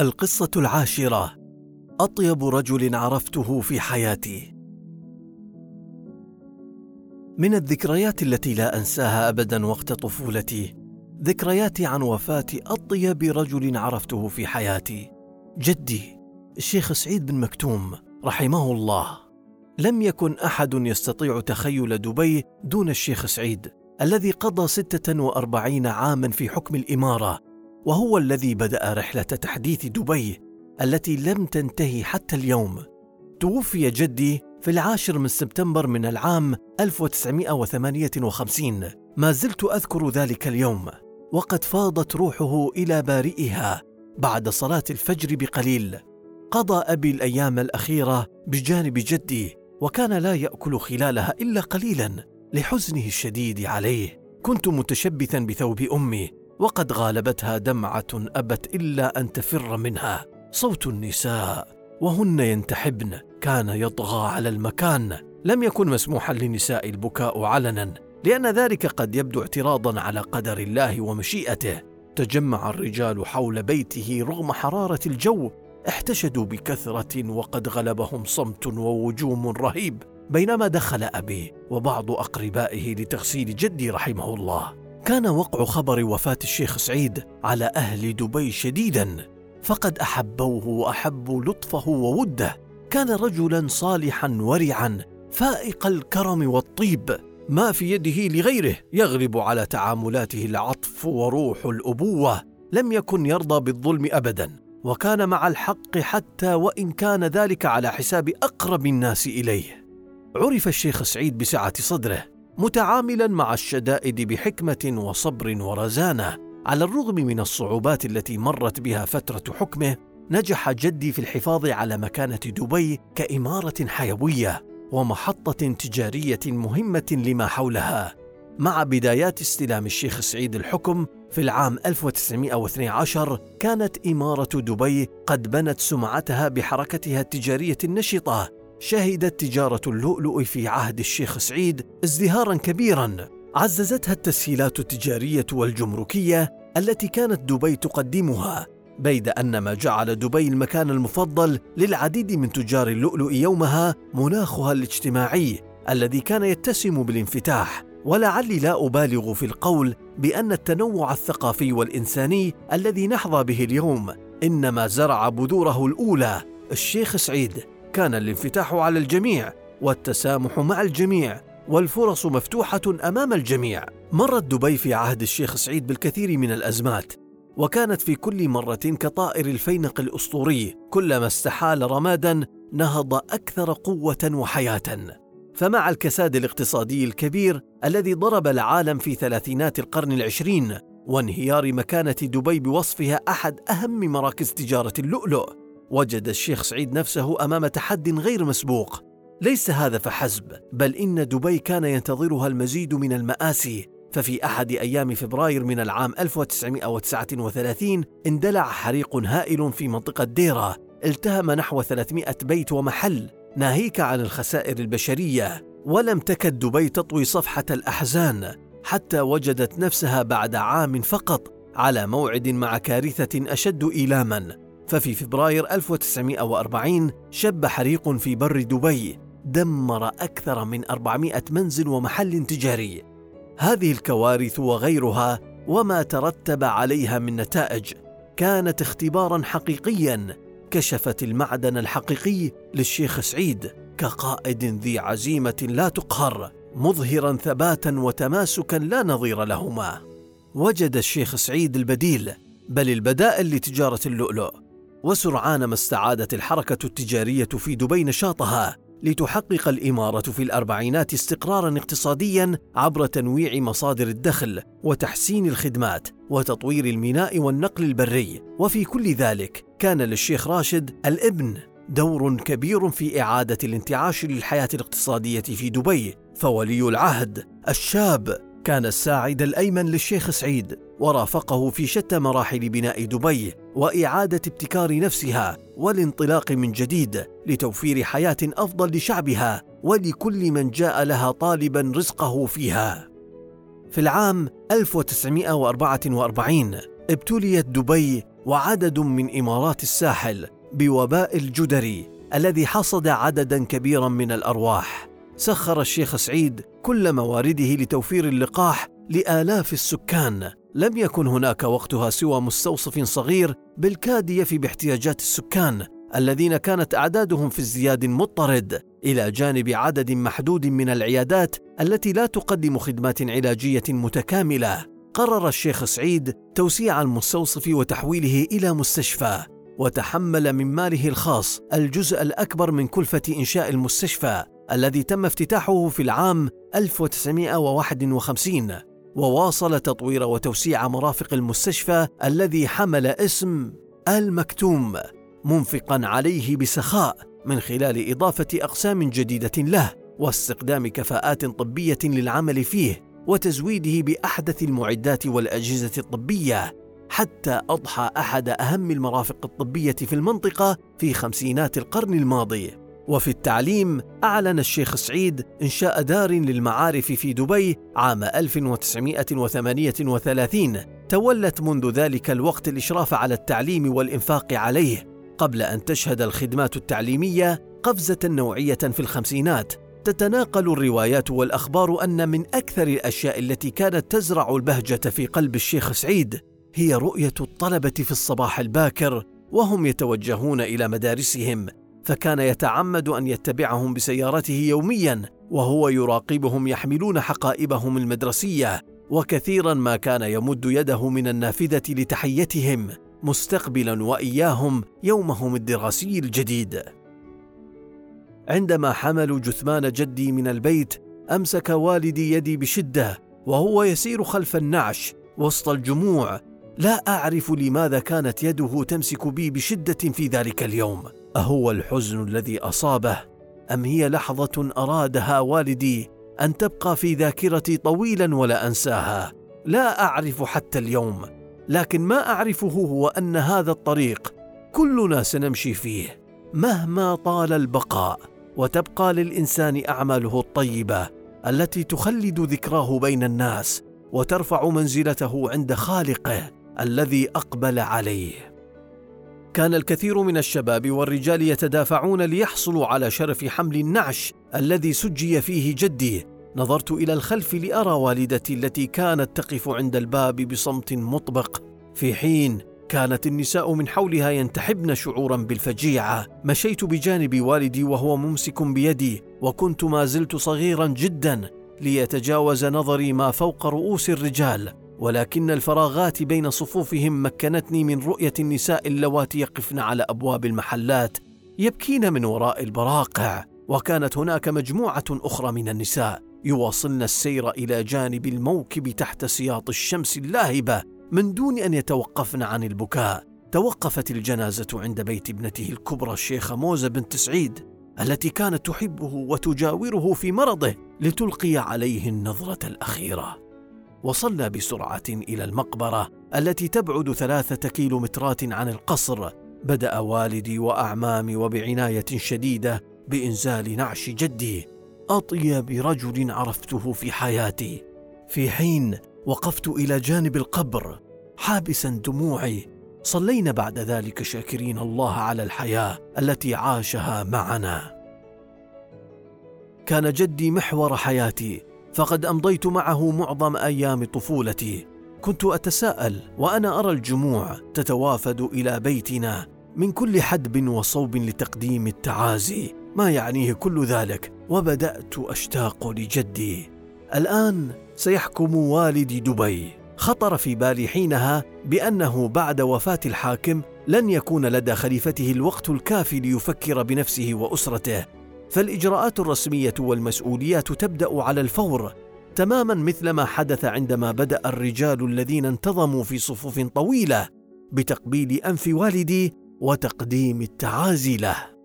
القصة العاشرة. أطيب رجل عرفته في حياتي. من الذكريات التي لا أنساها أبدا وقت طفولتي ذكرياتي عن وفاة أطيب رجل عرفته في حياتي. جدي الشيخ سعيد بن مكتوم رحمه الله. لم يكن أحد يستطيع تخيل دبي دون الشيخ سعيد الذي قضى ستة وأربعين عاما في حكم الإمارة وهو الذي بدأ رحلة تحديث دبي التي لم تنتهي حتى اليوم. توفي جدي في العاشر من سبتمبر من العام 1958 ما زلت أذكر ذلك اليوم. وقد فاضت روحه إلى بارئها بعد صلاة الفجر بقليل. قضى أبي الأيام الأخيرة بجانب جدي وكان لا يأكل خلالها إلا قليلا لحزنه الشديد عليه. كنت متشبثا بثوب أمي وقد غالبتها دمعة أبت إلا أن تفر منها. صوت النساء وهن ينتحبن. كان يطغى على المكان. لم يكن مسموحا للنساء البكاء علنا لأن ذلك قد يبدو اعتراضا على قدر الله ومشيئته. تجمع الرجال حول بيته رغم حرارة الجو. احتشدوا بكثرة وقد غلبهم صمت ووجوم رهيب. بينما دخل ابي وبعض أقربائه لتغسيل جدي رحمه الله. كان وقع خبر وفاة الشيخ سعيد على أهل دبي شديدا فقد أحبوه وأحبوا لطفه ووده. كان رجلا صالحا ورعا فائق الكرم والطيب. ما في يده لغيره يغلب على تعاملاته العطف وروح الأبوة. لم يكن يرضى بالظلم أبدا وكان مع الحق حتى وإن كان ذلك على حساب أقرب الناس إليه. عرف الشيخ سعيد بسعة صدره. متعاملا مع الشدائد بحكمة وصبر ورزانة. على الرغم من الصعوبات التي مرت بها فترة حكمه نجح جدي في الحفاظ على مكانة دبي كإمارة حيوية ومحطة تجارية مهمة لما حولها. مع بدايات استلام الشيخ سعيد الحكم في العام 1912 كانت إمارة دبي قد بنت سمعتها بحركتها التجارية النشطة شهدت تجارة اللؤلؤ في عهد الشيخ سعيد ازدهارا كبيرا. عززتها التسهيلات التجارية والجمركية التي كانت دبي تقدمها بيد أن ما جعل دبي المكان المفضل للعديد من تجار اللؤلؤ يومها مناخها الاجتماعي الذي كان يتسم بالانفتاح. ولعلي لا أبالغ في القول بأن التنوع الثقافي والإنساني الذي نحظى به اليوم إنما زرع بذوره الأولى الشيخ سعيد. كان الانفتاح على الجميع والتسامح مع الجميع والفرص مفتوحة أمام الجميع. مرت دبي في عهد الشيخ سعيد بالكثير من الأزمات وكانت في كل مرة كطائر الفينق الأسطوري كلما استحال رمادا نهض أكثر قوة وحياة. فمع الكساد الاقتصادي الكبير الذي ضرب العالم في ثلاثينات القرن العشرين وانهيار مكانة دبي بوصفها أحد أهم مراكز تجارة اللؤلؤ وجد الشيخ سعيد نفسه أمام تحد غير مسبوق. ليس هذا فحسب بل إن دبي كان ينتظرها المزيد من المآسي. ففي أحد أيام فبراير من العام 1939 اندلع حريق هائل في منطقة ديرة. التهم نحو 300 بيت ومحل ناهيك عن الخسائر البشرية. ولم تكد دبي تطوي صفحة الأحزان حتى وجدت نفسها بعد عام فقط على موعد مع كارثة أشد إيلاما. ففي فبراير 1940 شب حريق في بر دبي دمر أكثر من 400 منزل ومحل تجاري. هذه الكوارث وغيرها وما ترتب عليها من نتائج كانت اختبارا حقيقيا كشفت المعدن الحقيقي للشيخ سعيد كقائد ذي عزيمة لا تقهر مظهرا ثباتا وتماسكا لا نظير لهما. وجد الشيخ سعيد البديل بل البدائل لتجارة اللؤلؤ. وسرعان ما استعادت الحركة التجارية في دبي نشاطها لتحقق الإمارة في الأربعينات استقرارا اقتصاديا عبر تنويع مصادر الدخل وتحسين الخدمات وتطوير الميناء والنقل البري. وفي كل ذلك كان للشيخ راشد الابن دور كبير في إعادة الانتعاش للحياة الاقتصادية في دبي فولي العهد الشاب. كان الساعد الأيمن للشيخ سعيد ورافقه في شتى مراحل بناء دبي وإعادة ابتكار نفسها والانطلاق من جديد لتوفير حياة أفضل لشعبها ولكل من جاء لها طالبا رزقه فيها. في العام 1944 ابتليت دبي وعدد من إمارات الساحل بوباء الجدري الذي حصد عددا كبيرا من الأرواح سخر الشيخ سعيد كل موارده لتوفير اللقاح لآلاف السكان. لم يكن هناك وقتها سوى مستوصف صغير بالكاد يفي باحتياجات السكان الذين كانت أعدادهم في ازدياد مضطرد إلى جانب عدد محدود من العيادات التي لا تقدم خدمات علاجية متكاملة. قرر الشيخ سعيد توسيع المستوصف وتحويله إلى مستشفى وتحمل من ماله الخاص الجزء الأكبر من كلفة إنشاء المستشفى. الذي تم افتتاحه في العام 1951 وواصل تطوير وتوسيع مرافق المستشفى الذي حمل اسم المكتوم منفقا عليه بسخاء من خلال إضافة أقسام جديدة له واستخدام كفاءات طبية للعمل فيه وتزويده بأحدث المعدات والأجهزة الطبية حتى أضحى أحد أهم المرافق الطبية في المنطقة في خمسينات القرن الماضي. وفي التعليم أعلن الشيخ سعيد إنشاء دار للمعارف في دبي عام 1938 تولت منذ ذلك الوقت الإشراف على التعليم والإنفاق عليه. قبل أن تشهد الخدمات التعليمية قفزة نوعية في الخمسينات. تتناقل الروايات والأخبار أن من أكثر الأشياء التي كانت تزرع البهجة في قلب الشيخ سعيد هي رؤية الطلبة في الصباح الباكر وهم يتوجهون إلى مدارسهم. فكان يتعمد أن يتبعهم بسيارته يوميا وهو يراقبهم يحملون حقائبهم المدرسية وكثيرا ما كان يمد يده من النافذة لتحيتهم مستقبلا وإياهم يومهم الدراسي الجديد. عندما حملوا جثمان جدي من البيت أمسك والدي يدي بشدة وهو يسير خلف النعش وسط الجموع لا أعرف لماذا كانت يده تمسك بي بشدة في ذلك اليوم. أهو الحزن الذي أصابه؟ أم هي لحظة أرادها والدي أن تبقى في ذاكرتي طويلا ولا أنساها؟ لا أعرف حتى اليوم لكن ما أعرفه هو أن هذا الطريق كلنا سنمشي فيه مهما طال البقاء وتبقى للإنسان أعماله الطيبة التي تخلد ذكراه بين الناس وترفع منزلته عند خالقه. الذي أقبل عليه. كان الكثير من الشباب والرجال يتدافعون ليحصلوا على شرف حمل النعش الذي سجي فيه جدي. نظرت إلى الخلف لأرى والدتي التي كانت تقف عند الباب بصمت مطبق. في حين كانت النساء من حولها ينتحبن شعورا بالفجيعة. مشيت بجانب والدي وهو ممسك بيدي وكنت ما زلت صغيرا جدا ليتجاوز نظري ما فوق رؤوس الرجال. ولكن الفراغات بين صفوفهم مكنتني من رؤية النساء اللواتي يقفن على أبواب المحلات يبكين من وراء البراقع وكانت هناك مجموعة أخرى من النساء يواصلن السير إلى جانب الموكب تحت سياط الشمس اللاهبة من دون أن يتوقفن عن البكاء. توقفت الجنازة عند بيت ابنته الكبرى الشيخة موزة بنت سعيد التي كانت تحبه وتجاوره في مرضه لتلقي عليه النظرة الأخيرة. وصلنا بسرعة إلى المقبرة التي تبعد ثلاثة كيلومترات عن القصر. بدأ والدي وأعمامي وبعناية شديدة بإنزال نعش جدي. أطيب رجل عرفته في حياتي. في حين وقفت إلى جانب القبر حابسا دموعي. صلينا بعد ذلك شاكرين الله على الحياة التي عاشها معنا. كان جدي محور حياتي. فقد أمضيت معه معظم أيام طفولتي. كنت أتساءل وأنا أرى الجموع تتوافد إلى بيتنا من كل حدب وصوب لتقديم التعازي. ما يعنيه كل ذلك؟ وبدأت أشتاق لجدي. الآن سيحكم والدي دبي. خطر في بالي حينها بأنه بعد وفاة الحاكم لن يكون لدى خليفته الوقت الكافي ليفكر بنفسه وأسرته. فالإجراءات الرسمية والمسؤوليات تبدأ على الفور تماما مثل ما حدث عندما بدأ الرجال الذين انتظموا في صفوف طويلة بتقبيل أنف والدي وتقديم التعازي له.